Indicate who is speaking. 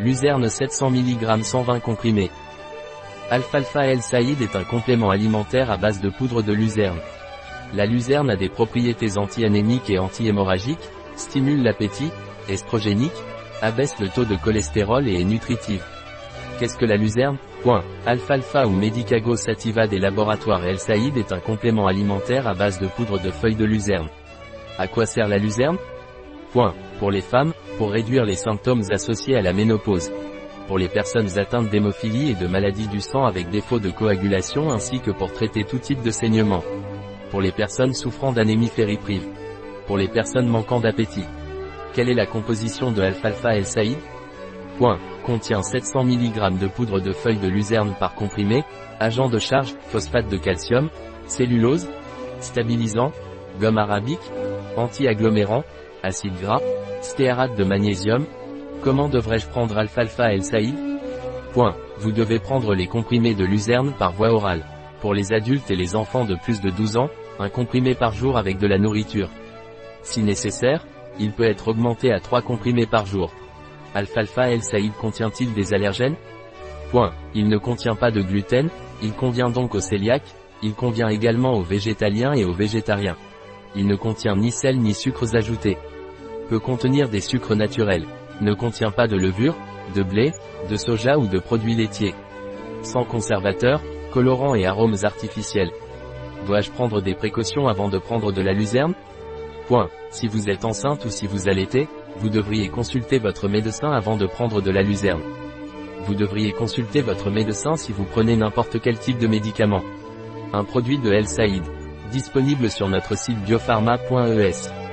Speaker 1: Luzerne 700 mg 120 comprimés. Alfalfa El Saïd est un complément alimentaire à base de poudre de luzerne. La luzerne a des propriétés anti-anémiques et anti-hémorragiques, stimule l'appétit, estrogénique, abaisse le taux de cholestérol et est nutritive. Qu'est-ce que la luzerne? Point. Alfalfa ou Medicago sativa des laboratoires El Saïd est un complément alimentaire à base de poudre de feuilles de luzerne. À quoi sert la luzerne? Point. Pour les femmes, pour réduire les symptômes associés à la ménopause. Pour les personnes atteintes d'hémophilie et de maladies du sang avec défaut de coagulation ainsi que pour traiter tout type de saignement. Pour les personnes souffrant d'anémie ferriprive. Pour les personnes manquant d'appétit. Quelle est la composition de alfalfa El Saïd? Point. Contient 700 mg de poudre de feuilles de luzerne par comprimé, agent de charge, phosphate de calcium, cellulose, stabilisant, gomme arabique, anti-agglomérant, acide gras, stéarate de magnésium. Comment devrais-je prendre alfalfa El Saïd Point. Vous devez prendre les comprimés de luzerne par voie orale. Pour les adultes et les enfants de plus de 12 ans, un comprimé par jour avec de la nourriture. Si nécessaire, il peut être augmenté à 3 comprimés par jour. Alfalfa El Saïd contient-il des allergènes? Point. Il ne contient pas de gluten, il convient donc aux cœliaques, il convient également aux végétaliens et aux végétariens. Il ne contient ni sel ni sucres ajoutés. Peut contenir des sucres naturels. Ne contient pas de levure, de blé, de soja ou de produits laitiers. Sans conservateur, colorants et arômes artificiels. Dois-je prendre des précautions avant de prendre de la luzerne? Point. Si vous êtes enceinte ou si vous allaitez, vous devriez consulter votre médecin avant de prendre de la luzerne. Vous devriez consulter votre médecin si vous prenez n'importe quel type de médicament. Un produit de El Saïd. Disponible sur notre site biopharma.es.